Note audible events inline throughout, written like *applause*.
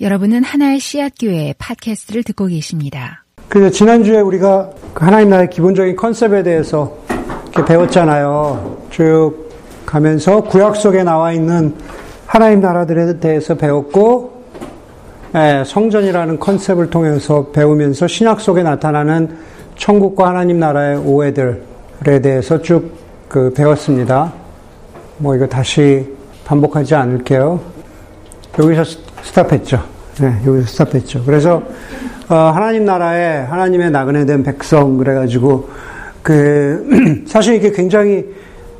여러분은 하나의 씨앗교회 팟캐스트를 듣고 계십니다. 그래서 지난주에 우리가 그 하나님 나라의 기본적인 컨셉에 대해서 이렇게 배웠잖아요. 쭉 가면서 구약 속에 나와 있는 하나님 나라들에 대해서 배웠고, 예, 성전이라는 컨셉을 통해서 배우면서 신약 속에 나타나는 천국과 하나님 나라의 오해들에 대해서 쭉 그 배웠습니다. 뭐 이거 다시 반복하지 않을게요. 여기서 스탑했죠. 네, 여기서 스탑했죠. 그래서 어, 하나님 나라에 하나님의 나그네 된 백성 그래가지고 그 *clears throat* 사실 이게 굉장히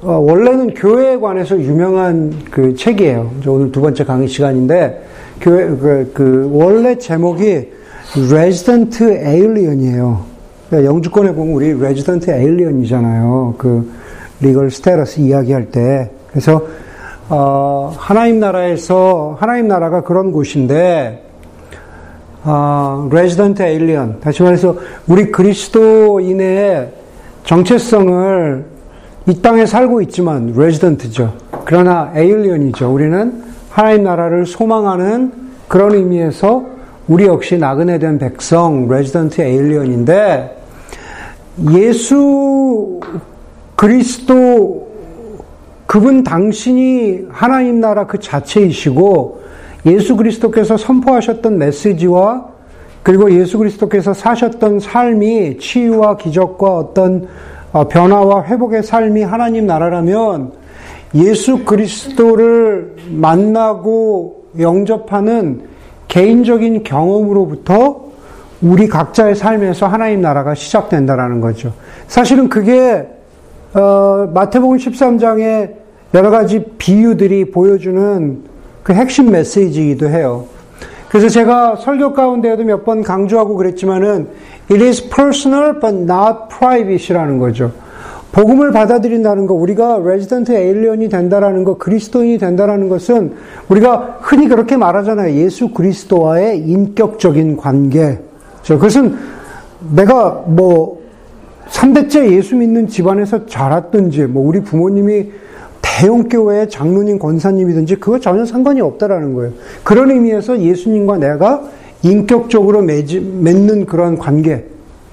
어, 원래는 교회에 관해서 유명한 그 책이에요. 오늘 두 번째 강의 시간인데 교회 그, 그 원래 제목이 Resident Alien이에요. 그러니까 영주권에 보면 우리 Resident Alien이잖아요. 그 legal status 이야기할 때 그래서 어, 하나님 나라에서 하나님 나라가 그런 곳인데 어, resident alien 다시 말해서 우리 그리스도인의 정체성을 이 땅에 살고 있지만 resident죠. 그러나 alien이죠. 우리는 하나님 나라를 소망하는 그런 의미에서 우리 역시 나그네 된 백성 resident alien인데 예수 그리스도 그분 당신이 하나님 나라 그 자체이시고 예수 그리스도께서 선포하셨던 메시지와 그리고 예수 그리스도께서 사셨던 삶이 치유와 기적과 어떤 어, 변화와 회복의 삶이 하나님 나라라면 예수 그리스도를 만나고 영접하는 개인적인 경험으로부터 우리 각자의 삶에서 하나님 나라가 시작된다라는 거죠. 사실은 그게 어, 마태복음 13장에 여러 가지 비유들이 보여주는 그 핵심 메시지이기도 해요. 그래서 제가 설교 가운데에도 몇 번 강조하고 그랬지만은 it is personal but not private이라는 거죠. 복음을 받아들인다는 거, 우리가 resident alien이 된다라는 거, 그리스도인이 된다라는 것은 우리가 흔히 그렇게 말하잖아요. 예수 그리스도와의 인격적인 관계. 그것은 내가 뭐 3대째 예수 믿는 집안에서 자랐든지, 뭐 우리 부모님이 대형교회의 장로님, 권사님이든지 그거 전혀 상관이 없다라는 거예요. 그런 의미에서 예수님과 내가 인격적으로 맺, 맺는 그런 관계,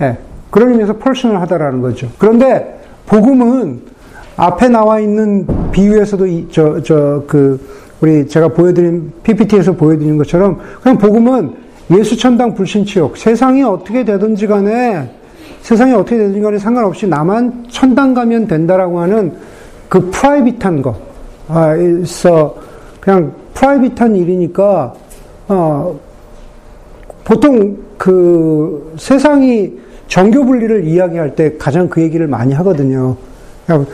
예, 그런 의미에서 퍼스널하다라는 거죠. 그런데 복음은 앞에 나와 있는 비유에서도 저, 저, 그, 우리 제가 보여드린, PPT에서 보여드린 것처럼 그냥 복음은 예수 천당 불신치욕, 세상이 어떻게 되든지 간에 세상이 어떻게 되든지 간에 상관없이 나만 천당 가면 된다라고 하는 그 프라이빗한 거, 아, 있어 그냥 프라이빗한 일이니까 어, 보통 그 세상이 종교 분리를 이야기할 때 가장 그 얘기를 많이 하거든요. 그냥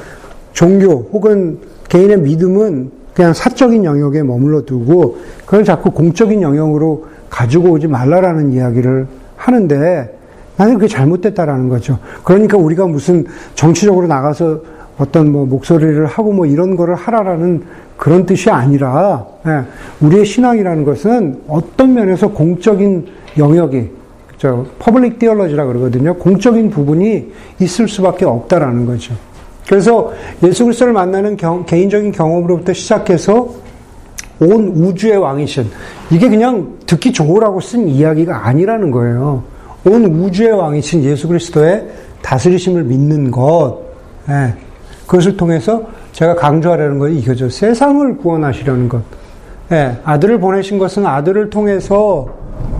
종교 혹은 개인의 믿음은 그냥 사적인 영역에 머물러 두고 그걸 자꾸 공적인 영역으로 가지고 오지 말라라는 이야기를 하는데 나는 그게 잘못됐다라는 거죠. 그러니까 우리가 무슨 정치적으로 나가서 어떤 뭐 목소리를 하고 뭐 이런 거를 하라라는 그런 뜻이 아니라 예, 우리의 신앙이라는 것은 어떤 면에서 공적인 영역이 저 public theology라 그러거든요. 공적인 부분이 있을 수밖에 없다라는 거죠. 그래서 예수 그리스도를 만나는 경, 개인적인 경험으로부터 시작해서 온 우주의 왕이신 이게 그냥 듣기 좋으라고 쓴 이야기가 아니라는 거예요. 온 우주의 왕이신 예수 그리스도의 다스리심을 믿는 것, 예. 그것을 통해서 제가 강조하려는 것이 이거죠. 세상을 구원하시려는 것. 예. 아들을 보내신 것은 아들을 통해서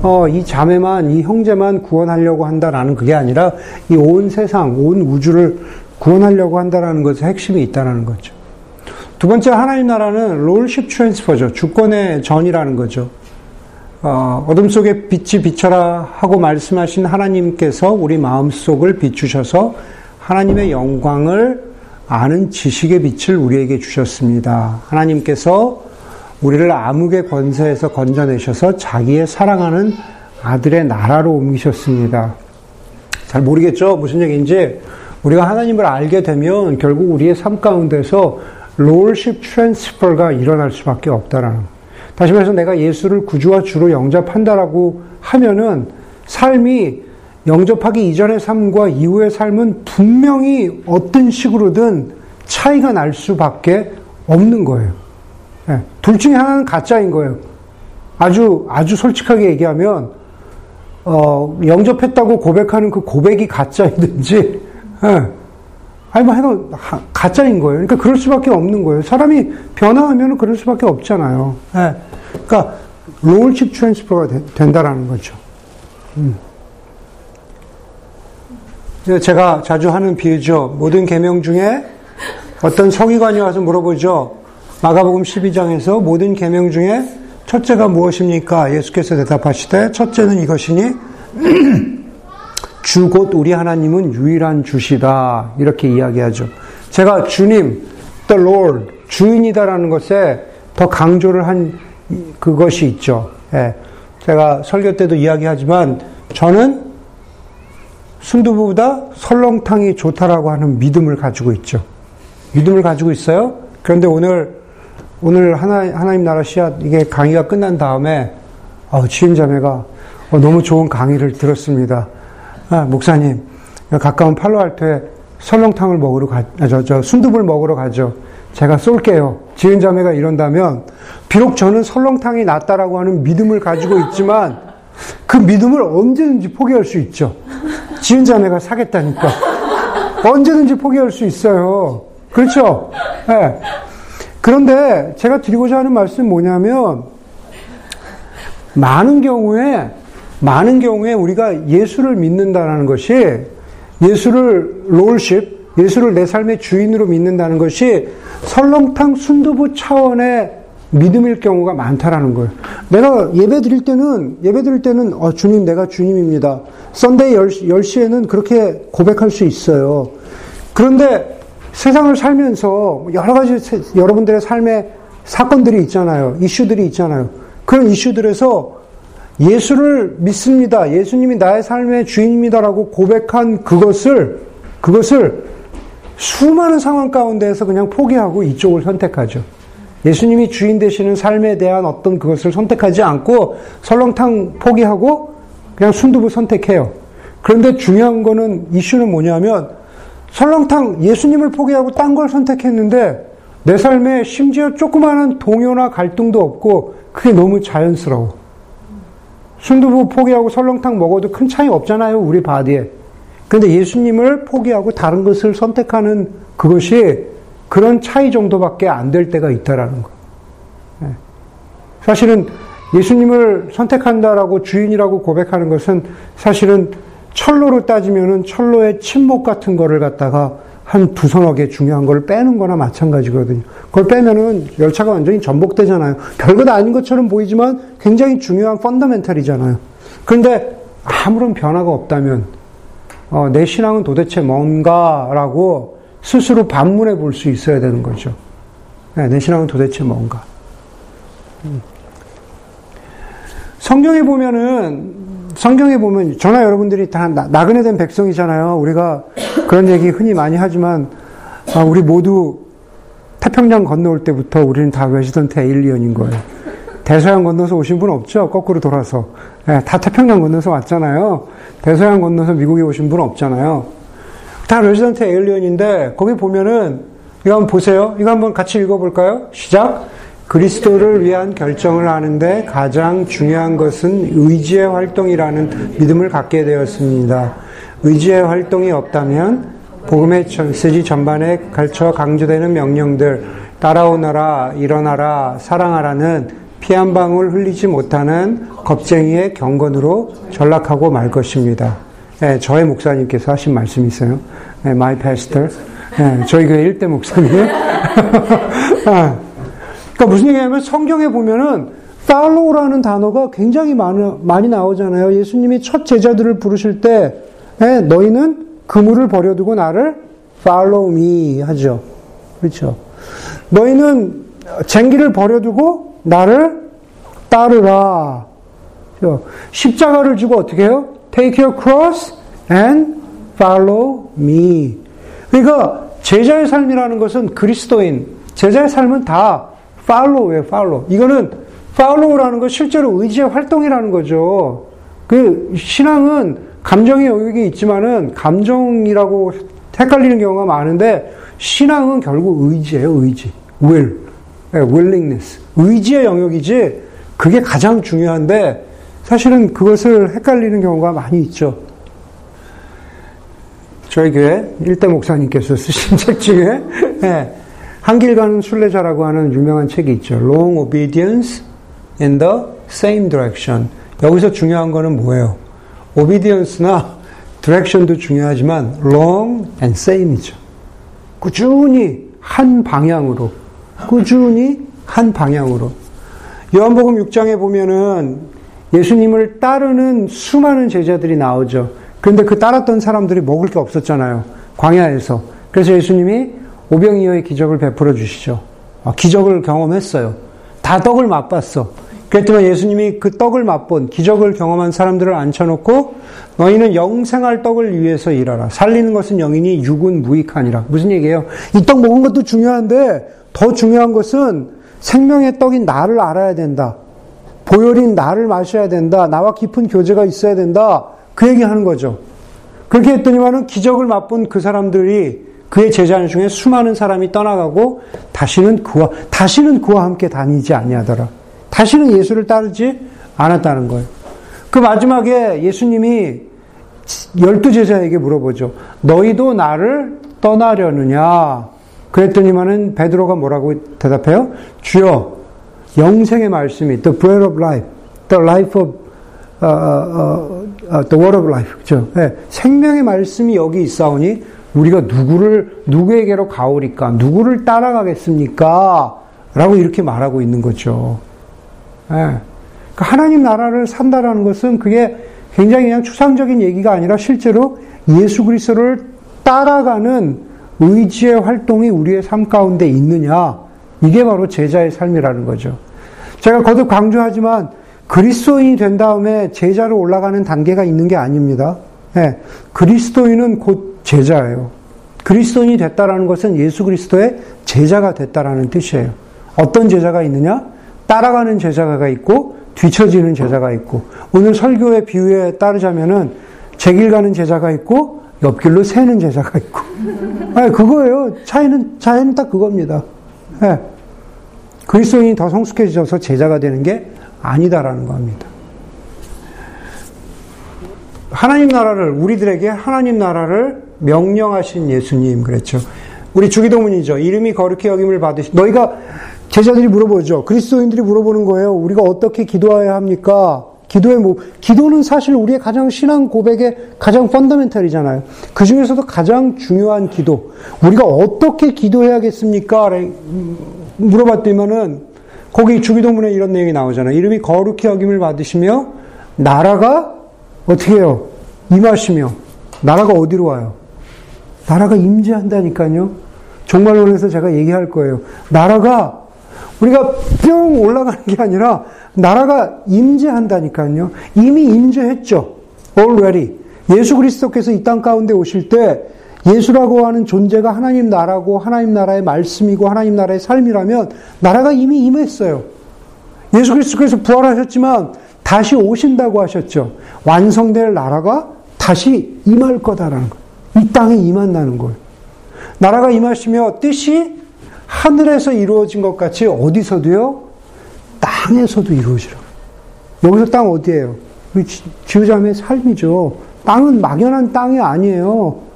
어, 이 자매만, 이 형제만 구원하려고 한다라는 그게 아니라 이 온 세상, 온 우주를 구원하려고 한다라는 것에 핵심이 있다라는 거죠. 두 번째 하나님 나라는 롤십 트랜스퍼죠. 주권의 전이라는 거죠. 어, 어둠 속에 빛이 비쳐라 하고 말씀하신 하나님께서 우리 마음 속을 비추셔서 하나님의 영광을 아는 지식의 빛을 우리에게 주셨습니다. 하나님께서 우리를 암흑의 권세에서 건져내셔서 자기의 사랑하는 아들의 나라로 옮기셨습니다. 잘 모르겠죠? 무슨 얘기인지. 우리가 하나님을 알게 되면 결국 우리의 삶 가운데서 lordship transfer가 일어날 수밖에 없다라는 다시 말해서 내가 예수를 구주와 주로 영접한다라고 하면은 삶이 영접하기 이전의 삶과 이후의 삶은 분명히 어떤 식으로든 차이가 날 수밖에 없는 거예요. 네. 둘 중에 하나는 가짜인 거예요. 아주, 아주 솔직하게 얘기하면, 어, 영접했다고 고백하는 그 고백이 가짜이든지, 예. 아니, 뭐, 해도 가짜인 거예요. 그러니까 그럴 수밖에 없는 거예요. 사람이 변화하면 그럴 수밖에 없잖아요. 예. 그러니까, lordship transfer가 된다라는 거죠. 음. 제가 자주 하는 비유죠. 모든 계명 중에 어떤 서기관이 와서 물어보죠. 마가복음 12장에서 모든 계명 중에 첫째가 무엇입니까? 예수께서 대답하시되 첫째는 이것이니 *clears throat* 주 곧 우리 하나님은 유일한 주시다 이렇게 이야기하죠. 제가 주님, the Lord, 주인이다라는 것에 더 강조를 한 그것이 있죠. 예. 제가 설교 때도 이야기하지만 저는 순두부보다 설렁탕이 좋다라고 하는 믿음을 가지고 있죠. 믿음을 가지고 있어요. 그런데 오늘 오늘 하나 하나님 나라 씨앗 이게 강의가 끝난 다음에 어, 지인자매가 어, 너무 좋은 강의를 들었습니다. 아, 목사님 가까운 팔로알토에 설렁탕을 먹으러 가, 아, 저, 저 순두부를 먹으러 가죠. 제가 쏠게요. 지은 자매가 이런다면 비록 저는 설렁탕이 낫다라고 하는 믿음을 가지고 있지만 그 믿음을 언제든지 포기할 수 있죠. 지은자매가 사겠다니까. 언제든지 포기할 수 있어요. 그렇죠? 네. 그런데 제가 드리고자 하는 말씀은 뭐냐면 많은 경우에 많은 경우에 우리가 예수를 믿는다는 것이 예수를 lordship, 예수를 내 삶의 주인으로 믿는다는 것이 설렁탕 순두부 차원의 믿음일 경우가 많다라는 거예요. 내가 예배 드릴 때는, 예배 드릴 때는, 어, 주님, 내가 주님입니다. Sunday 10시, 에는 그렇게 고백할 수 있어요. 그런데 세상을 살면서 여러 가지 여러분들의 삶의 사건들이 있잖아요. 이슈들이 있잖아요. 그런 이슈들에서 예수를 믿습니다. 예수님이 나의 삶의 주인입니다라고 고백한 그것을, 그것을 수많은 상황 가운데에서 그냥 포기하고 이쪽을 선택하죠. 예수님이 주인 되시는 삶에 대한 어떤 그것을 선택하지 않고 설렁탕 포기하고 그냥 순두부 선택해요. 그런데 중요한 거는 이슈는 뭐냐면 설렁탕 예수님을 포기하고 딴 걸 선택했는데 내 삶에 심지어 조그마한 동요나 갈등도 없고 그게 너무 자연스러워. 순두부 포기하고 설렁탕 먹어도 큰 차이 없잖아요, 우리 바디에. 근데 예수님을 포기하고 다른 것을 선택하는 그것이 그런 차이 정도밖에 안 될 때가 있다라는 거. 예. 사실은 예수님을 선택한다라고 주인이라고 고백하는 것은 사실은 철로로 따지면은 철로의 침묵 같은 거를 갖다가 한 두서너 개 중요한 걸 빼는 거나 마찬가지거든요. 그걸 빼면은 열차가 완전히 전복되잖아요. 별것 아닌 것처럼 보이지만 굉장히 중요한 펀더멘탈이잖아요. 그런데 아무런 변화가 없다면, 어, 내 신앙은 도대체 뭔가라고 스스로 반문해 볼 수 있어야 되는 거죠. 네, 내 신앙은 도대체 뭔가. 음. 성경에 보면은, 성경에 보면, 저나 여러분들이 다 나그네 된 백성이잖아요. 우리가 그런 얘기 흔히 많이 하지만, 아, 우리 모두 태평양 건너올 때부터 우리는 다 resident alien인 거예요. 대서양 건너서 오신 분 없죠? 거꾸로 돌아서. 네, 다 태평양 건너서 왔잖아요. 대서양 건너서 미국에 오신 분 없잖아요. 다 resident alien인데 거기 보면은 이거 한번 보세요. 이거 한번 같이 읽어볼까요? 시작. 그리스도를 위한 결정을 하는데 가장 중요한 것은 의지의 활동이라는 믿음을 갖게 되었습니다. 의지의 활동이 없다면 복음의 메시지 전반에 걸쳐 강조되는 명령들 따라오너라 일어나라 사랑하라는 피 한 방울 흘리지 못하는 겁쟁이의 경건으로 전락하고 말 것입니다. 네, 저의 목사님께서 하신 말씀이 있어요. 네, my pastor. 네, 저희 교회 일대 목사님. 아, *laughs* 그러니까 무슨 얘기냐면 성경에 보면은 follow라는 단어가 굉장히 많이, 많이 나오잖아요. 예수님이 첫 제자들을 부르실 때 네, 너희는 그물을 버려두고 나를 follow me 하죠. 그렇죠. 너희는 쟁기를 버려두고 나를 따르라. 십자가를 주고 어떻게 해요? Take your cross and follow me. 그러니까 제자의 삶이라는 것은 그리스도인, 제자의 삶은 다 follow예요, follow. 이거는 follow라는 건 실제로 의지의 활동이라는 거죠. 그 신앙은 감정의 영역이 있지만은 감정이라고 헷갈리는 경우가 많은데 신앙은 결국 의지예요, 의지. will. willingness. 의지의 영역이지 그게 가장 중요한데 사실은 그것을 헷갈리는 경우가 많이 있죠. 저희 교회 일대 목사님께서 쓰신 *laughs* 책 중에 네, 한길 가는 순례자라고 하는 유명한 책이 있죠. Long Obedience in the Same Direction. 여기서 중요한 거는 뭐예요? Obedience나 Direction도 중요하지만 Long and Same이죠. 꾸준히 한 방향으로, 꾸준히 한 방향으로. 요한복음 6장에 보면은 예수님을 따르는 수많은 제자들이 나오죠. 그런데 그 따랐던 사람들이 먹을 게 없었잖아요. 광야에서. 그래서 예수님이 오병이어의 기적을 베풀어 주시죠. 아, 기적을 경험했어요. 다 떡을 맛봤어. 그랬더니 예수님이 그 떡을 맛본 기적을 경험한 사람들을 앉혀놓고 너희는 영생할 떡을 위해서 일하라. 살리는 것은 영이니 육은 무익하니라. 무슨 얘기예요? 이 떡 먹은 것도 중요한데 더 중요한 것은 생명의 떡인 나를 알아야 된다. 보혈인 나를 마셔야 된다. 나와 깊은 교제가 있어야 된다. 그 얘기 하는 거죠. 그렇게 했더니만은 기적을 맛본 그 사람들이 그의 제자 중에 수많은 사람이 떠나가고 다시는 그와 다시는 그와 함께 다니지 아니하더라. 다시는 예수를 따르지 않았다는 거예요. 그 마지막에 예수님이 열두 제자에게 물어보죠. 너희도 나를 떠나려느냐? 그랬더니만은 베드로가 뭐라고 대답해요? 주여 영생의 말씀이 the bread of life, the life of uh, uh, uh, the word of life, 그죠? 네. 생명의 말씀이 여기 있사오니 우리가 누구를 누구에게로 가오리까? 누구를 따라가겠습니까? 라고 이렇게 말하고 있는 거죠. 네. 하나님 나라를 산다라는 것은 그게 굉장히 그냥 추상적인 얘기가 아니라 실제로 예수 그리스도를 따라가는 의지의 활동이 우리의 삶 가운데 있느냐? 이게 바로 제자의 삶이라는 거죠. 제가 거듭 강조하지만 그리스도인이 된 다음에 제자로 올라가는 단계가 있는 게 아닙니다. 네, 그리스도인은 곧 제자예요. 그리스도인이 됐다라는 것은 예수 그리스도의 제자가 됐다라는 뜻이에요. 어떤 제자가 있느냐? 따라가는 제자가 있고 뒤처지는 제자가 있고 오늘 설교의 비유에 따르자면은 제 길 가는 제자가 있고 옆길로 새는 제자가 있고 네, 그거예요. 차이는 차이는 딱 그겁니다. 네. 그리스도인이 더 성숙해져서 제자가 되는 게 아니다라는 겁니다. 하나님 나라를 우리들에게 하나님 나라를 명령하신 예수님 그랬죠. 우리 주기도문이죠. 이름이 거룩히 여김을 받으시. 너희가 제자들이 물어보죠. 그리스도인들이 물어보는 거예요. 우리가 어떻게 기도해야 합니까? 기도의 뭐 기도는 사실 우리의 가장 신앙 고백의 가장 펀더멘탈이잖아요. 그 중에서도 가장 중요한 기도. 우리가 어떻게 기도해야겠습니까? 물어봤더니만은 거기 주기도문에 이런 내용이 나오잖아요. 이름이 거룩히 여김을 받으시며 나라가 어떻게 해요? 임하시며 나라가 어디로 와요? 나라가 임재한다니까요. 종말론에서 제가 얘기할 거예요. 나라가 우리가 뿅 올라가는 게 아니라 나라가 임재한다니까요. 이미 임재했죠. already. 예수 그리스도께서 이 땅 가운데 오실 때 예수라고 하는 존재가 하나님 나라고 하나님 나라의 말씀이고 하나님 나라의 삶이라면 나라가 이미 임했어요. 예수 그리스도께서 부활하셨지만 다시 오신다고 하셨죠. 완성될 나라가 다시 임할 거다라는 거예요. 이 땅에 임한다는 거예요. 나라가 임하시며 뜻이 하늘에서 이루어진 것 같이 어디서도요? 땅에서도 이루어지라고. 여기서 땅 어디예요? 우리 지우자매의 삶이죠. 땅은 막연한 땅이 아니에요.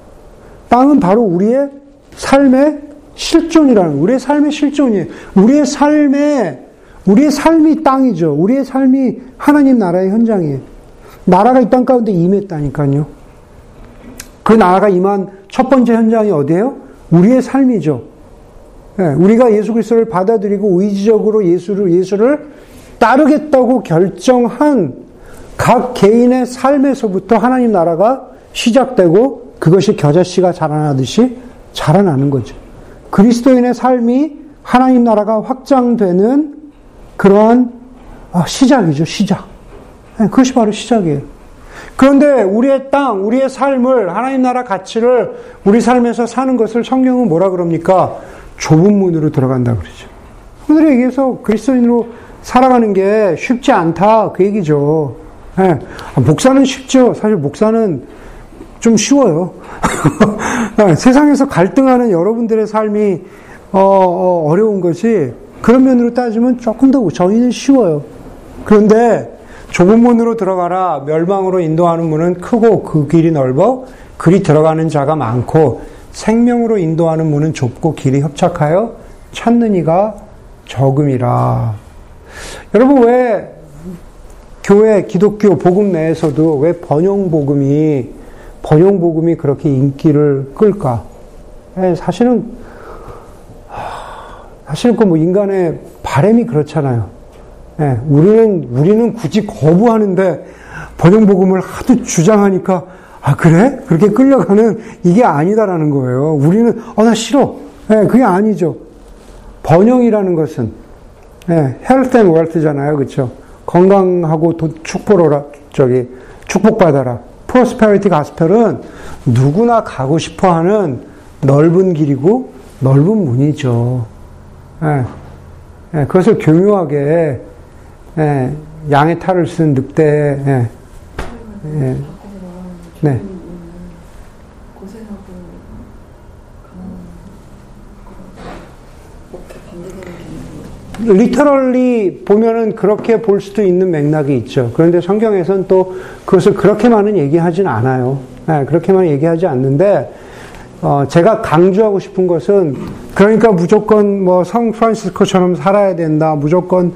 땅은 바로 우리의 삶의 실존이라는 우리의 삶의 실존이에요. 우리의 삶의 우리의 삶이 땅이죠. 우리의 삶이 하나님 나라의 현장이에요. 나라가 이 땅 가운데 임했다니까요. 그 나라가 임한 첫 번째 현장이 어디예요? 우리의 삶이죠. 네, 우리가 예수 그리스도를 받아들이고 의지적으로 예수를 예수를 따르겠다고 결정한 각 개인의 삶에서부터 하나님 나라가 시작되고 그것이 겨자씨가 자라나듯이 자라나는 거죠. 그리스도인의 삶이 하나님 나라가 확장되는 그러한 아, 시작이죠, 시작. 네, 그것이 바로 시작이에요. 그런데 우리의 땅, 우리의 삶을, 하나님 나라 가치를 우리 삶에서 사는 것을 성경은 뭐라 그럽니까? 좁은 문으로 들어간다 그러죠. 오늘 얘기해서 그리스도인으로 살아가는 게 쉽지 않다 그 얘기죠. 네. 목사는 쉽죠. 사실 목사는 좀 쉬워요. 네, *laughs* 세상에서 갈등하는 여러분들의 삶이 어, 어, 어려운 것이 그런 면으로 따지면 조금 더 저희는 쉬워요. 그런데 좁은 문으로 들어가라. 멸망으로 인도하는 문은 크고 그 길이 넓어 그리 들어가는 자가 많고 생명으로 인도하는 문은 좁고 길이 협착하여 찾는 이가 적음이라. 여러분 왜 교회 기독교 복음 내에서도 왜 번영 복음이 번영 복음이 그렇게 인기를 끌까? 예, 사실은 사실은 그 뭐 인간의 바램이 그렇잖아요. 예, 우리는 우리는 굳이 거부하는데 번영 복음을 하도 주장하니까 아 그래? 그렇게 끌려가는 이게 아니다라는 거예요. 우리는 어나 싫어. 예, 그게 아니죠. 번영이라는 것은 예, health and wealth잖아요, 그렇죠? 건강하고 축복으로 저기 축복받아라. prosperity gospel은 누구나 가고 싶어 하는 넓은 길이고 넓은 문이죠. 예, 예, 그것을 교묘하게 예, 양의 탈을 쓴 늑대. 예, 예, 네. 리터럴리 보면은 그렇게 볼 수도 있는 맥락이 있죠. 그런데 성경에서는 또 그것을 그렇게만은 얘기하진 않아요. 네, 그렇게만 얘기하지 않는데, 어, 제가 강조하고 싶은 것은, 그러니까 무조건 뭐 성 프란시스코처럼 살아야 된다, 무조건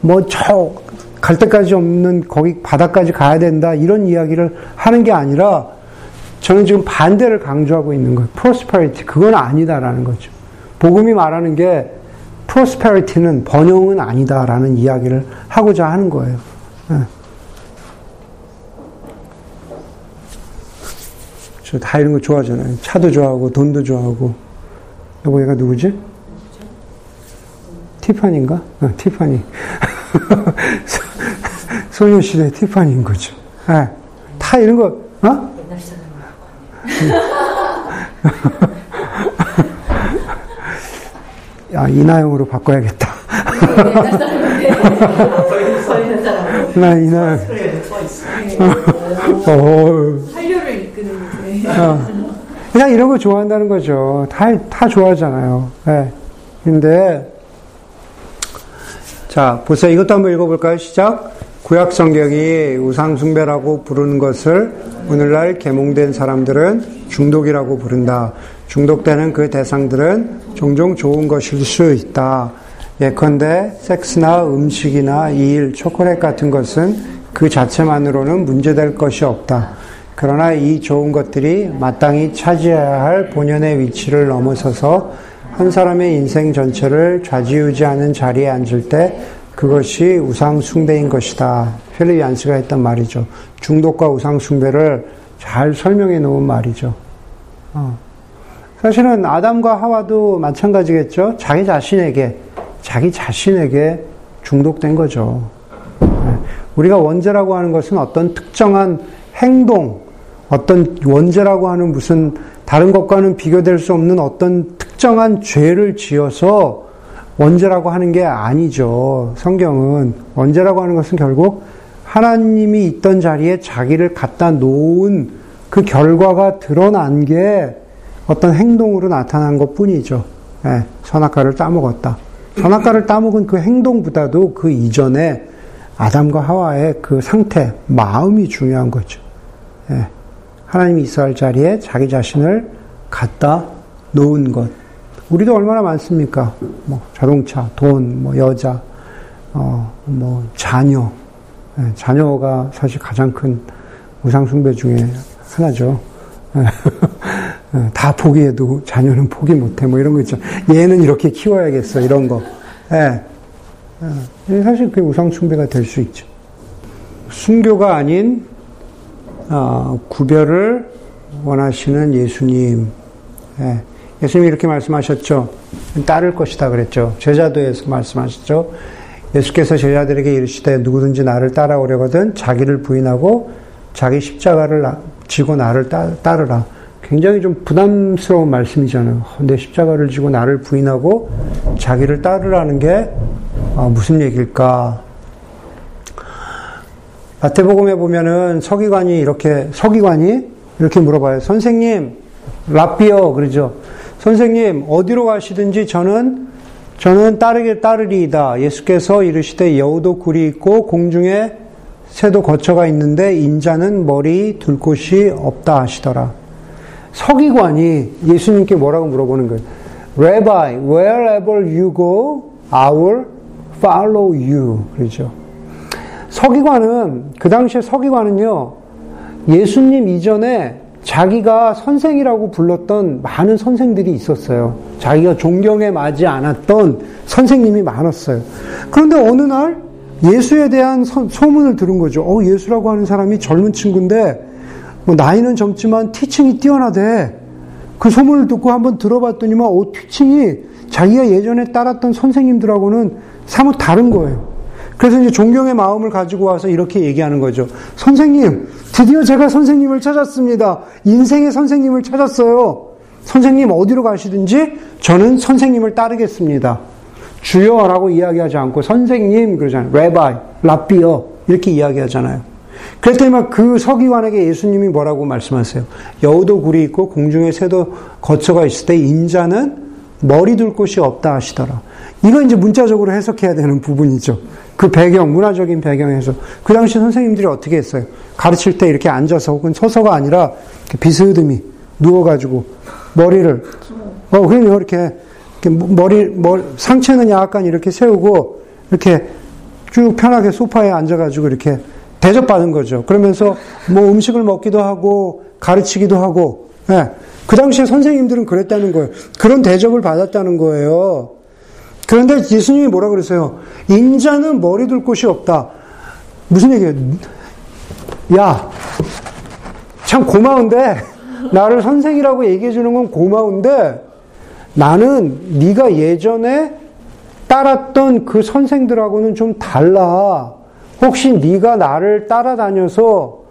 뭐 저갈 때까지 없는 거기 바다까지 가야 된다, 이런 이야기를 하는 게 아니라, 저는 지금 반대를 강조하고 있는 거예요. 프로스퍼리티. 그건 아니다라는 거죠. 복음이 말하는 게 프로스페리티는 번영은 아니다라는 이야기를 하고자 하는 거예요. 네. 저다 이런 거 좋아하잖아요. 차도 좋아하고 돈도 좋아하고. 여보 얘가 누구지? 티파니인가? 어, 티파니. *laughs* 소녀시대 티파니인 거죠. 네. 다 이런 거, 어? *laughs* 야, 이나영으로 바꿔야겠다. 나 이나영. 어. 한류를 이끄는 어. 그냥 이런 거 좋아한다는 거죠. 다, 다 좋아하잖아요. 네. 근데, 자, 보세요. 이것도 한번 읽어볼까요? 시작. 구약 성경이 우상숭배라고 부르는 것을 오늘날 개몽된 사람들은 중독이라고 부른다. 중독되는 그 대상들은 종종 좋은 것일 수 있다. 예컨대 섹스나 음식이나 이일, 초콜릿 같은 것은 그 자체만으로는 문제될 것이 없다. 그러나 이 좋은 것들이 마땅히 차지해야 할 본연의 위치를 넘어서서 한 사람의 인생 전체를 좌지우지하는 자리에 앉을 때 그것이 우상숭배인 것이다. 얀스가 했던 말이죠. 중독과 우상숭배를 잘 설명해 놓은 말이죠. 어. 사실은 아담과 하와도 마찬가지겠죠. 자기 자신에게, 자기 자신에게 중독된 거죠. 네. 우리가 원죄라고 하는 것은 어떤 특정한 행동, 어떤 원죄라고 하는 무슨 다른 것과는 비교될 수 없는 어떤 특정한 죄를 지어서 원죄라고 하는 게 아니죠. 성경은 원죄라고 하는 것은 결국 하나님이 있던 자리에 자기를 갖다 놓은 그 결과가 드러난 게 어떤 행동으로 나타난 것 뿐이죠. 예, 선악과를 따먹었다. 선악과를 따먹은 그 행동보다도 그 이전에 아담과 하와의 그 상태, 마음이 중요한 거죠. 예, 하나님이 있어야 할 자리에 자기 자신을 갖다 놓은 것. 우리도 얼마나 많습니까? 뭐 자동차, 돈, 뭐 여자, 어, 뭐 자녀. 예, 자녀가 사실 가장 큰 우상숭배 중에 하나죠. 예. 어, *laughs* 다 포기해도 자녀는 포기 못해. 뭐 이런 거 있죠. 얘는 이렇게 키워야겠어. 이런 거. 예. 예. 사실 그게 우상숭배가 될 수 있죠. 순교가 아닌, 어, 구별을 원하시는 예수님. 예. 예수님이 이렇게 말씀하셨죠. 따를 것이다 그랬죠. 제자도에서 말씀하셨죠. 예수께서 제자들에게 이르시되 누구든지 나를 따라오려거든 자기를 부인하고 자기 십자가를 지고 나를 따 르라. 굉장히 좀 부담스러운 말씀이잖아요. 내 십자가를 지고 나를 부인하고 자기를 따르라는 게 아, 무슨 얘기일까? 마태복음에 보면은 서기관이 이렇게 서기관이 이렇게 물어봐요. 선생님, 라비어 그러죠. 선생님 어디로 가시든지 저는 저는 따르게 따르리이다. 예수께서 이르시되 여우도 굴이 있고 공중에 새도 거처가 있는데 인자는 머리 둘 곳이 없다 하시더라. 서기관이 예수님께 뭐라고 물어보는 거예요. Rabbi, wherever you go, I will follow you. 그러죠. 서기관은, 그 당시에 서기관은요, 예수님 이전에 자기가 선생이라고 불렀던 많은 선생들이 있었어요. 자기가 존경에 맞지 않았던 선생님이 많았어요. 그런데 어느 날 예수에 대한 소문을 들은 거죠. 어, 예수라고 하는 사람이 젊은 친구인데, 뭐 나이는 젊지만 티칭이 뛰어나대. 그 소문을 듣고 한번 들어봤더니만, 어, 티칭이 자기가 예전에 따랐던 선생님들하고는 사뭇 다른 거예요. 그래서 이제 존경의 마음을 가지고 와서 이렇게 얘기하는 거죠. 선생님, 드디어 제가 선생님을 찾았습니다. 인생의 선생님을 찾았어요. 선생님 어디로 가시든지 저는 선생님을 따르겠습니다. 주여라고 이야기하지 않고 선생님 그러잖아요. 레바이, 라비어 이렇게 이야기하잖아요. 그랬더니 그 서기관에게 예수님이 뭐라고 말씀하세요? 여우도 굴이 있고 공중에 새도 거처가 있을 때 인자는 머리 둘 곳이 없다 하시더라. 이건 이제 문자적으로 해석해야 되는 부분이죠. 그 배경, 문화적인 배경에서. 그 당시 선생님들이 어떻게 했어요? 가르칠 때 이렇게 앉아서 혹은 서서가 아니라 비스듬히 누워가지고 머리를, 어, 그냥 이렇게 머리, 머리, 상체는 약간 이렇게 세우고, 이렇게 쭉 편하게 소파에 앉아가지고 이렇게 대접받은 거죠. 그러면서 뭐 음식을 먹기도 하고, 가르치기도 하고, 예. 그 당시에 선생님들은 그랬다는 거예요. 그런 대접을 받았다는 거예요. 그런데 예수님이 뭐라 그랬어요? 인자는 머리 둘 곳이 없다. 무슨 얘기예요? 야, 참 고마운데, 나를 선생이라고 얘기해 주는 건 고마운데, 나는 네가 예전에 따랐던 그 선생들하고는 좀 달라. 혹시 네가 나를 따라다녀서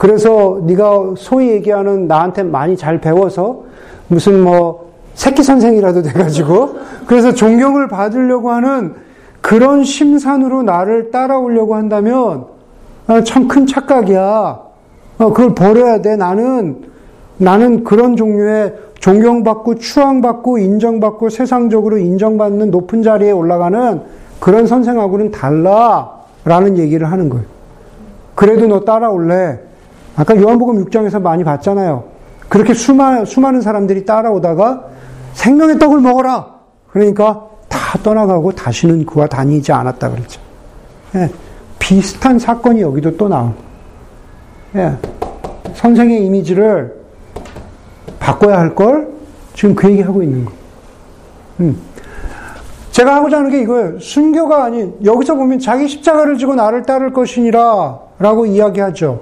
그래서 네가 소위 얘기하는 나한테 많이 잘 배워서 무슨 뭐 새끼 선생이라도 돼가지고 *laughs* 그래서 존경을 받으려고 하는 그런 심산으로 나를 따라오려고 한다면 아, 참큰 착각이야. 어, 그걸 버려야 돼. 나는 나는 그런 종류의 존경받고 추앙받고 인정받고 세상적으로 인정받는 높은 자리에 올라가는 그런 선생하고는 달라라는 얘기를 하는 거예요. 그래도 너 따라올래? 아까 요한복음 6장에서 많이 봤잖아요. 그렇게 수많, 수많은 사람들이 따라오다가 생명의 떡을 먹어라! 그러니까 다 떠나가고 다시는 그와 다니지 않았다 그랬죠. 예, 비슷한 사건이 여기도 또 나온 예, 선생의 이미지를 바꿔야 할 걸 지금 그 얘기하고 있는 거. 음. 제가 하고자 하는 게 이거예요. 순교가 아닌, 여기서 보면 자기 십자가를 지고 나를 따를 것이니라 라고 이야기하죠.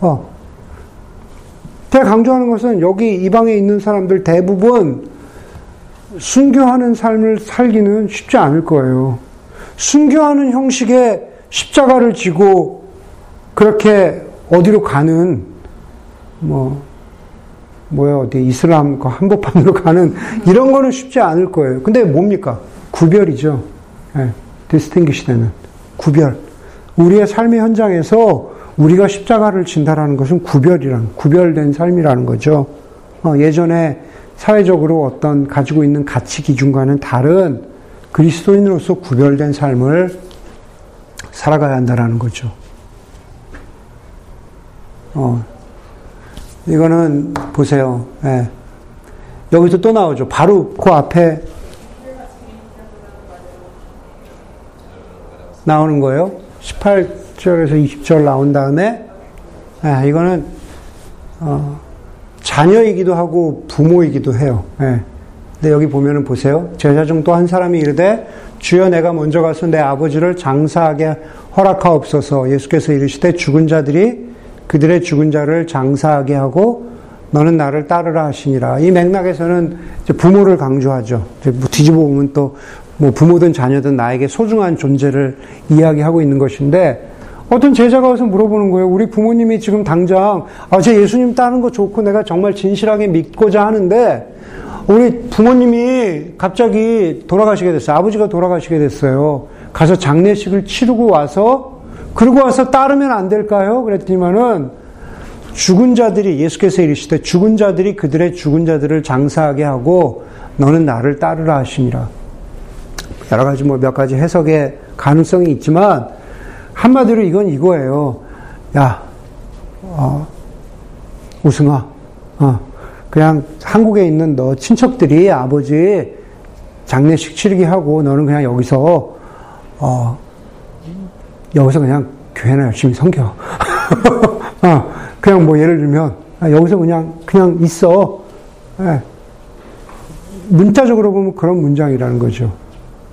어. 제가 강조하는 것은 여기 이 방에 있는 사람들 대부분 순교하는 삶을 살기는 쉽지 않을 거예요. 순교하는 형식의 십자가를 지고 그렇게 어디로 가는 뭐 뭐야 어디 이슬람 그 한복판으로 *laughs* 가는 이런 거는 쉽지 않을 거예요. 근데 뭡니까? 구별이죠. 네, 디스팅기시 되는 구별. 우리의 삶의 현장에서 우리가 십자가를 진다라는 것은 구별이란 구별된 삶이라는 거죠. 어, 예전에 사회적으로 어떤 가지고 있는 가치 기준과는 다른 그리스도인으로서 구별된 삶을 살아가야 한다라는 거죠. 어, 이거는 보세요. 예. 여기서 또 나오죠. 바로 그 앞에 나오는 거예요. 18 절에서 20절 나온 다음에 예, 이거는 어, 자녀이기도 하고 부모이기도 해요. 예. 근데 여기 보면은 보세요. 제자 중 또 한 사람이 이르되 주여 내가 먼저 가서 내 아버지를 장사하게 허락하옵소서 예수께서 이르시되 죽은 자들이 그들의 죽은 자를 장사하게 하고 너는 나를 따르라 하시니라. 이 맥락에서는 부모를 강조하죠. 뭐 뒤집어 보면 또 뭐 부모든 자녀든 나에게 소중한 존재를 이야기하고 있는 것인데 어떤 제자가 와서 물어보는 거예요. 우리 부모님이 지금 당장, 아, 제 예수님 따는 거 좋고 내가 정말 진실하게 믿고자 하는데, 우리 부모님이 갑자기 돌아가시게 됐어요. 아버지가 돌아가시게 됐어요. 가서 장례식을 치르고 와서, 그러고 와서 따르면 안 될까요? 그랬더니만은, 죽은 자들이, 예수께서 이르시되, 죽은 자들이 그들의 죽은 자들을 장사하게 하고, 너는 나를 따르라 하시니라. 여러 가지 뭐 몇 가지 해석의 가능성이 있지만 한마디로 이건 이거예요. 야, 어, 우승아, 어, 그냥 한국에 있는 너 친척들이 아버지 장례식 치르게 하고 너는 그냥 여기서 어, 여기서 그냥 교회나 열심히 섬겨. *laughs* 어, 그냥 뭐 예를 들면 아, 여기서 그냥 그냥 있어. 예. 문자적으로 보면 그런 문장이라는 거죠.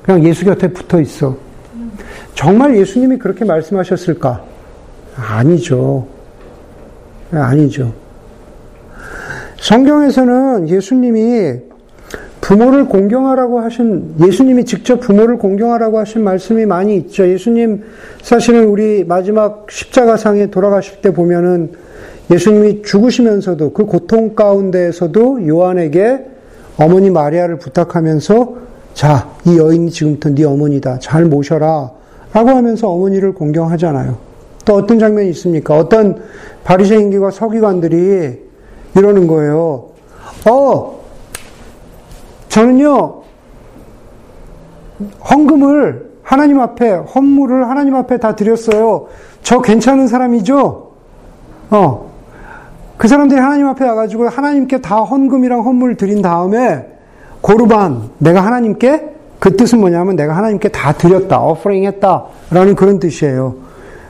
그냥 예수 곁에 붙어 있어. 정말 예수님이 그렇게 말씀하셨을까? 아니죠. 아니죠. 성경에서는 예수님이 부모를 공경하라고 하신, 예수님이 직접 부모를 공경하라고 하신 말씀이 많이 있죠. 예수님, 사실은 우리 마지막 십자가상에 돌아가실 때 보면은 예수님이 죽으시면서도 그 고통 가운데에서도 요한에게 어머니 마리아를 부탁하면서 자, 이 여인이 지금부터 네 어머니다. 잘 모셔라. 라고 하면서 어머니를 공경하잖아요. 또 어떤 장면이 있습니까? 어떤 바리새인과 서기관들이 이러는 거예요. 어, 저는요, 헌금을 하나님 앞에, 헌물을 하나님 앞에 다 드렸어요. 저 괜찮은 사람이죠? 어. 그 사람들이 하나님 앞에 와가지고 하나님께 다 헌금이랑 헌물을 드린 다음에 고르반, 내가 하나님께 그 뜻은 뭐냐면 내가 하나님께 다 드렸다, 어퍼링 했다, 라는 그런 뜻이에요.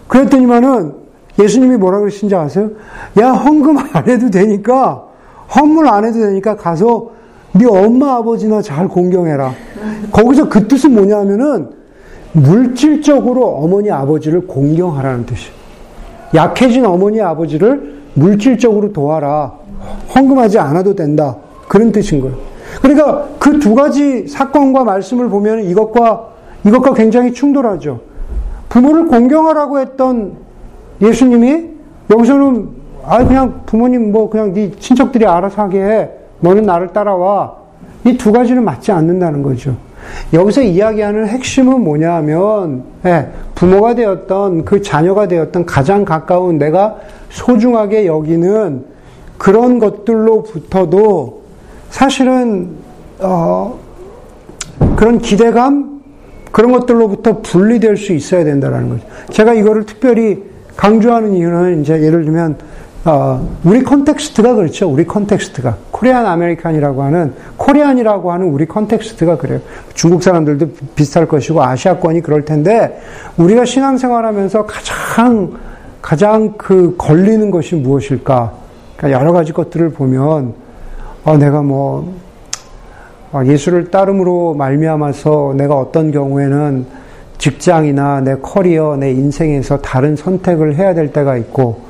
그랬더니만은 예수님이 뭐라 그러신지 아세요? 야, 헌금 안 해도 되니까, 헌물 안 해도 되니까 가서 네 엄마 아버지나 잘 공경해라. 거기서 그 뜻은 뭐냐면은 물질적으로 어머니 아버지를 공경하라는 뜻이에요. 약해진 어머니 아버지를 물질적으로 도와라. 헌금하지 않아도 된다. 그런 뜻인 거예요. 그러니까 그 두 가지 사건과 말씀을 보면 이것과 이것과 굉장히 충돌하죠. 부모를 공경하라고 했던 예수님이 여기서는 아 그냥 부모님 뭐 그냥 네 친척들이 알아서 하게 해. 너는 나를 따라와. 이 두 가지는 맞지 않는다는 거죠. 여기서 이야기하는 핵심은 뭐냐 하면, 예, 부모가 되었던 그 자녀가 되었던 가장 가까운 내가 소중하게 여기는 그런 것들로부터도 사실은, 어, 그런 기대감, 그런 것들로부터 분리될 수 있어야 된다는 거죠. 제가 이거를 특별히 강조하는 이유는 이제 예를 들면 어, 우리 context가 그렇죠. 우리 컨텍스트가 코리안 아메리칸이라고 하는 코리안이라고 하는 우리 컨텍스트가 그래요. 중국 사람들도 비슷할 것이고 아시아권이 그럴 텐데 우리가 신앙생활하면서 가장 가장 그 걸리는 것이 무엇일까? 그러니까 여러 가지 것들을 보면 어, 내가 뭐 어, 예수를 따름으로 말미암아서 내가 어떤 경우에는 직장이나 내 커리어, 내 인생에서 다른 선택을 해야 될 때가 있고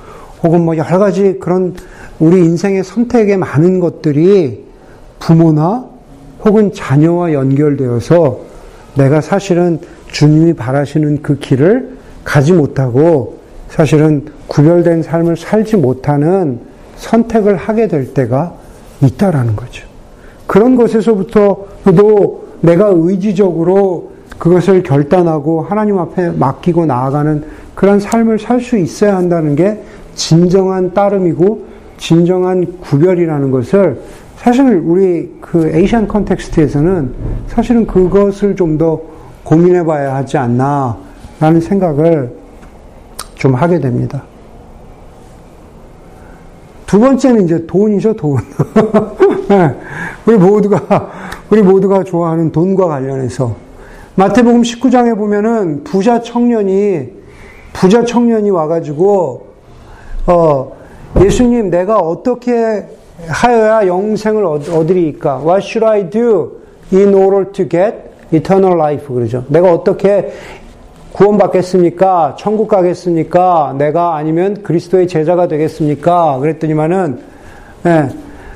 혹은 뭐 여러 가지 그런 우리 인생의 선택에 많은 것들이 부모나 혹은 자녀와 연결되어서 내가 사실은 주님이 바라시는 그 길을 가지 못하고 사실은 구별된 삶을 살지 못하는 선택을 하게 될 때가 있다라는 거죠. 그런 것에서부터도 내가 의지적으로 그것을 결단하고 하나님 앞에 맡기고 나아가는 그런 삶을 살 수 있어야 한다는 게 진정한 따름이고 진정한 구별이라는 것을 사실 우리 그 에이시안 컨텍스트에서는 사실은 그것을 좀 더 고민해 봐야 하지 않나라는 생각을 좀 하게 됩니다. 두 번째는 이제 돈이죠, 돈. *laughs* 네, 우리 모두가, 우리 모두가 좋아하는 돈과 관련해서. 마태복음 19장에 보면은 부자 청년이, 부자 청년이 와가지고, 어, 예수님, 내가 어떻게 하여야 영생을 얻으리까? What should I do in order to get eternal life? 그러죠. 내가 어떻게 구원받겠습니까? 천국 가겠습니까? 내가 아니면 그리스도의 제자가 되겠습니까? 그랬더니만은, 예,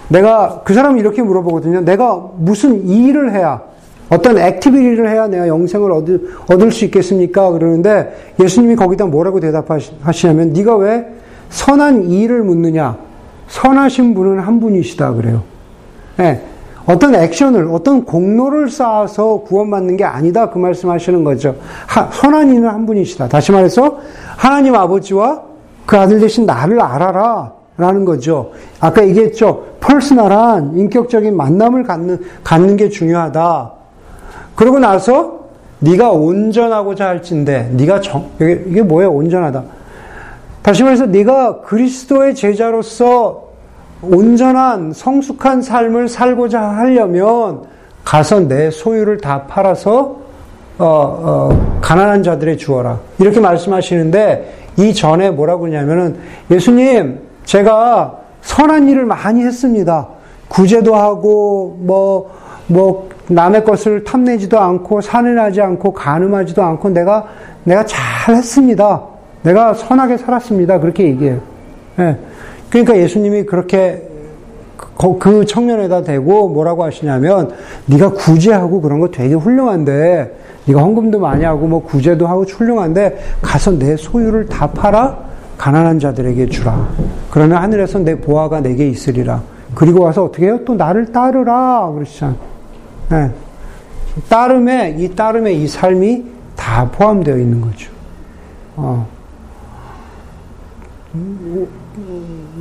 내가, 그 사람이 이렇게 물어보거든요. 내가 무슨 일을 해야, 어떤 activity를 해야 내가 영생을 얻을, 얻을 수 있겠습니까? 그러는데 예수님이 거기다 뭐라고 대답하시냐면, 네가 왜 선한 이를 묻느냐? 선하신 분은 한 분이시다 그래요. 네. 어떤 액션을, 어떤 공로를 쌓아서 구원받는 게 아니다. 그 말씀 하시는 거죠. 하, 선한 이는 한 분이시다. 다시 말해서, 하나님 아버지와 그 아들 대신 나를 알아라. 라는 거죠. 아까 얘기했죠. personal한 인격적인 만남을 갖는, 갖는 게 중요하다. 그러고 나서 네가 온전하고자 할진데 네가 정 이게, 이게 뭐예요? 온전하다. 다시 말해서 네가 그리스도의 제자로서 온전한 성숙한 삶을 살고자 하려면 가서 내 소유를 다 팔아서 어, 어, 가난한 자들에 주어라 이렇게 말씀하시는데 이 전에 뭐라고 그러냐면은 예수님 제가 선한 일을 많이 했습니다. 구제도 하고 뭐뭐 뭐 남의 것을 탐내지도 않고 산을하지 않고 간음하지도 않고 내가 내가 잘했습니다. 내가 선하게 살았습니다. 그렇게 얘기해요. 예. 그러니까 예수님이 그렇게 그 청년에다 대고 뭐라고 하시냐면 네가 구제하고 그런 거 되게 훌륭한데 네가 헌금도 많이 하고 뭐 구제도 하고 훌륭한데 가서 내 소유를 다 팔아 가난한 자들에게 주라. 그러면 하늘에서 내 보화가 내게 있으리라. 그리고 와서 어떻게 해요? 또 나를 따르라 그러시잖아. 네. 따름에 이 따름에 이 삶이 다 포함되어 있는 거죠. 어.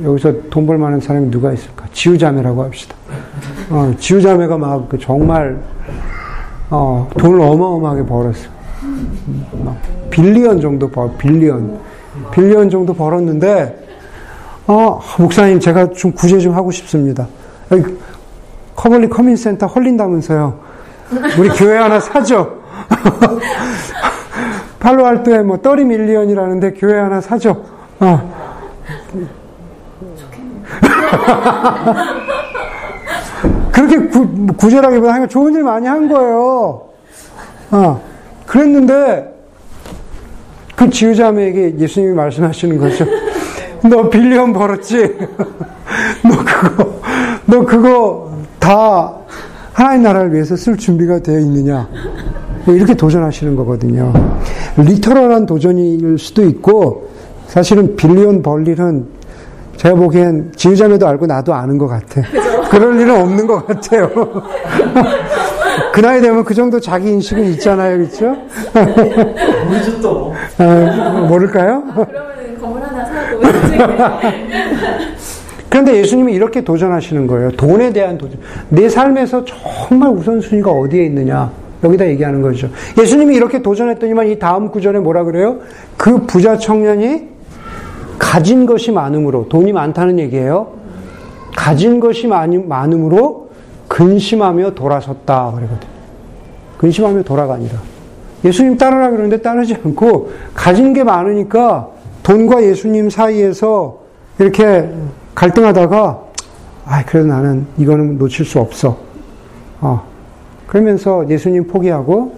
여기서 돈 벌 만한 사람이 누가 있을까? 지우자매라고 합시다. 어, 지우자매가 막그 정말 어, 돈을 어마어마하게 벌었어. 막 빌리언 정도 벌, 빌리언, 빌리언 정도 벌었는데, 어, 목사님 제가 좀 구제 좀 하고 싶습니다. 커벌리 커민센터 헐린다면서요. 우리 교회 하나 사죠. *laughs* 팔로알토에 뭐 떨이 밀리언이라는데 교회 하나 사죠. 어. *laughs* 그렇게 구, 구제라기보다 하니까 좋은 일 많이 한 거예요. 어. 그랬는데 그 지우자매에게 예수님이 말씀하시는 거죠. *laughs* 너 빌리언 벌었지? *laughs* 너 그거, 너 그거 다 하나님 나라를 위해서 쓸 준비가 되어 있느냐? 뭐 이렇게 도전하시는 거거든요. 리터럴한 도전일 수도 있고, 사실은 빌리언 벌 일은 제가 보기엔 지휘자매도 알고 나도 아는 것 같아. 그럴 일은 없는 것 같아요. *laughs* 그 나이 되면 그 정도 자기 인식은 있잖아요, 그렇죠? 모르죠 또. 아, 모를까요? 아, 그러면 건물 하나 사고 *laughs* 그런데 예수님이 이렇게 도전하시는 거예요. 돈에 대한 도전. 내 삶에서 정말 우선순위가 어디에 있느냐. 여기다 얘기하는 거죠. 예수님이 이렇게 도전했더니만 이 다음 구절에 뭐라 그래요? 그 부자 청년이 가진 것이 많음으로, 돈이 많다는 얘기예요. 가진 것이 많, 많음으로 근심하며 돌아섰다. 그러거든. 근심하며 돌아가니라. 예수님 따르라 그러는데 따르지 않고 가진 게 많으니까 돈과 예수님 사이에서 이렇게 갈등하다가 아, 그래도 나는 이거는 놓칠 수 없어. 어. 그러면서 예수님 포기하고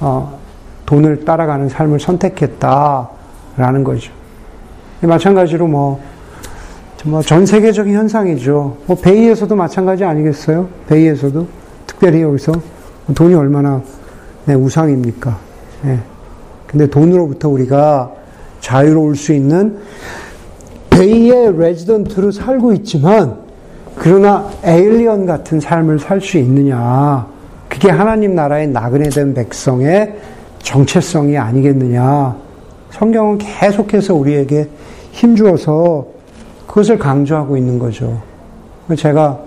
어, 돈을 따라가는 삶을 선택했다라는 거죠. 마찬가지로 뭐, 전 세계적인 현상이죠. 뭐, 베이에서도 마찬가지 아니겠어요? 베이에서도. 특별히 여기서 돈이 얼마나 네, 우상입니까? 네. 근데 돈으로부터 우리가 자유로울 수 있는 베이의 레지던트로 살고 있지만, 그러나 에일리언 같은 삶을 살 수 있느냐. 그게 하나님 나라의 나그네 된 백성의 정체성이 아니겠느냐. 성경은 계속해서 우리에게 힘주어서 그것을 강조하고 있는 거죠. 제가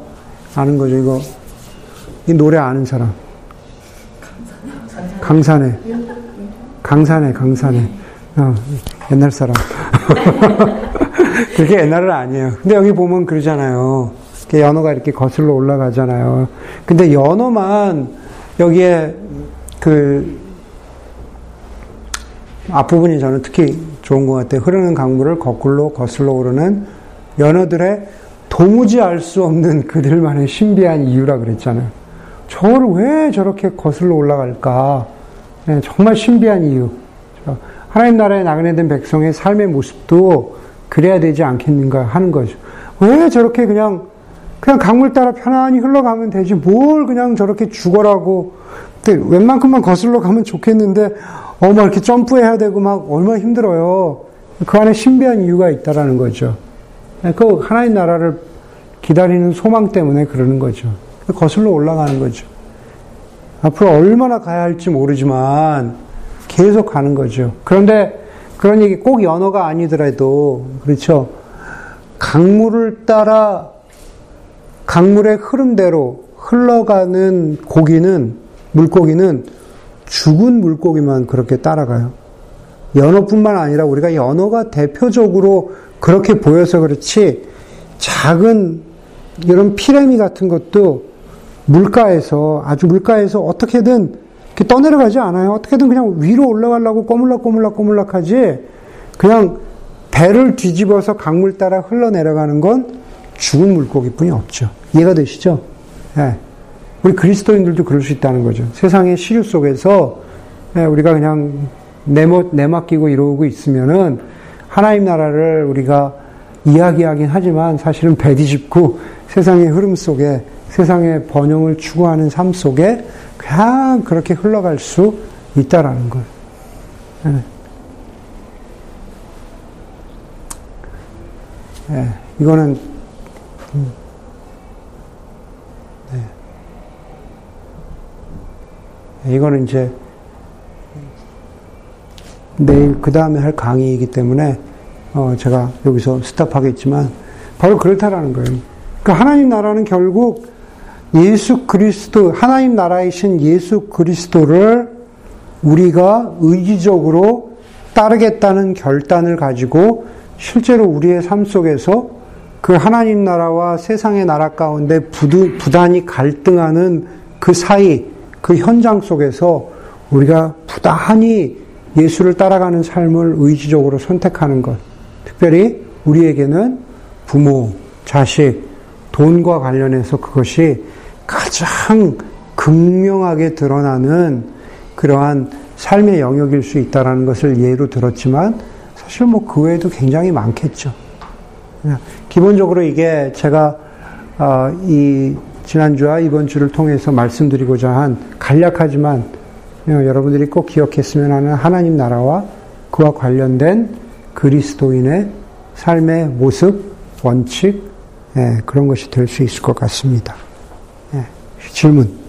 아는 거죠. 이거 이 노래 아는 사람. 강산에. 강산에, 강산에. 어, 옛날 사람. *laughs* 그게 옛날은 아니에요. 근데 여기 보면 그러잖아요. 연어가 이렇게 거슬러 올라가잖아요. 근데 연어만 여기에 그 앞부분이 저는 특히 좋은 것 같아요. 흐르는 강물을 거꾸로 거슬러 오르는 연어들의 도무지 알 수 없는 그들만의 신비한 이유라 그랬잖아요. 저를 왜 저렇게 거슬러 올라갈까? 네, 정말 신비한 이유. 하나님 나라에 나그네 된 백성의 삶의 모습도 그래야 되지 않겠는가 하는 거죠. 왜 저렇게 그냥 그냥 강물 따라 편안히 흘러가면 되지 뭘 그냥 저렇게 죽어라고 웬만큼만 거슬러 가면 좋겠는데 어막 이렇게 점프해야 되고 막 얼마나 힘들어요. 그 안에 신비한 이유가 있다라는 거죠. 그 하나님 나라를 기다리는 소망 때문에 그러는 거죠. 거슬러 올라가는 거죠. 앞으로 얼마나 가야 할지 모르지만 계속 가는 거죠. 그런데 그런 얘기 꼭 연어가 아니더라도 그렇죠. 강물을 따라 강물의 흐름대로 흘러가는 고기는 물고기는 죽은 물고기만 그렇게 따라가요. 연어뿐만 아니라 우리가 연어가 대표적으로 그렇게 보여서 그렇지 작은 이런 피레미 같은 것도 물가에서 아주 물가에서 어떻게든 떠내려가지 않아요. 어떻게든 그냥 위로 올라가려고 꼬물락꼬물락 꼬물락 하지 그냥 배를 뒤집어서 강물 따라 흘러내려가는 건 죽은 물고기뿐이 없죠. 이해가 되시죠? 네. 우리 그리스도인들도 그럴 수 있다는 거죠. 세상의 시류 속에서 네, 우리가 그냥 내모, 내맡기고 이러고 있으면은 하나님 나라를 우리가 이야기하긴 하지만 사실은 배 뒤집고 세상의 흐름 속에 세상의 번영을 추구하는 삶 속에 그냥 그렇게 흘러갈 수 있다라는 걸. 네. 네. 이거는 음. 이거는 이제 내일 그 다음에 할 강의이기 때문에 어 제가 여기서 스탑하겠지만 바로 그렇다라는 거예요. 그 하나님 나라는 결국 예수 그리스도 하나님 나라이신 예수 그리스도를 우리가 의지적으로 따르겠다는 결단을 가지고 실제로 우리의 삶 속에서 그 하나님 나라와 세상의 나라 가운데 부단히 갈등하는 그 사이, 그 현장 속에서 우리가 부단히 예수를 따라가는 삶을 의지적으로 선택하는 것. 특별히 우리에게는 부모, 자식, 돈과 관련해서 그것이 가장 극명하게 드러나는 그러한 삶의 영역일 수 있다라는 것을 예로 들었지만 사실 뭐 그 외에도 굉장히 많겠죠. 기본적으로 이게 제가 어, 이 지난주와 이번 주를 통해서 말씀드리고자 한 간략하지만 여러분들이 꼭 기억했으면 하는 하나님 나라와 그와 관련된 그리스도인의 삶의 모습, 원칙, 예, 그런 것이 될 수 있을 것 같습니다. 예, 질문.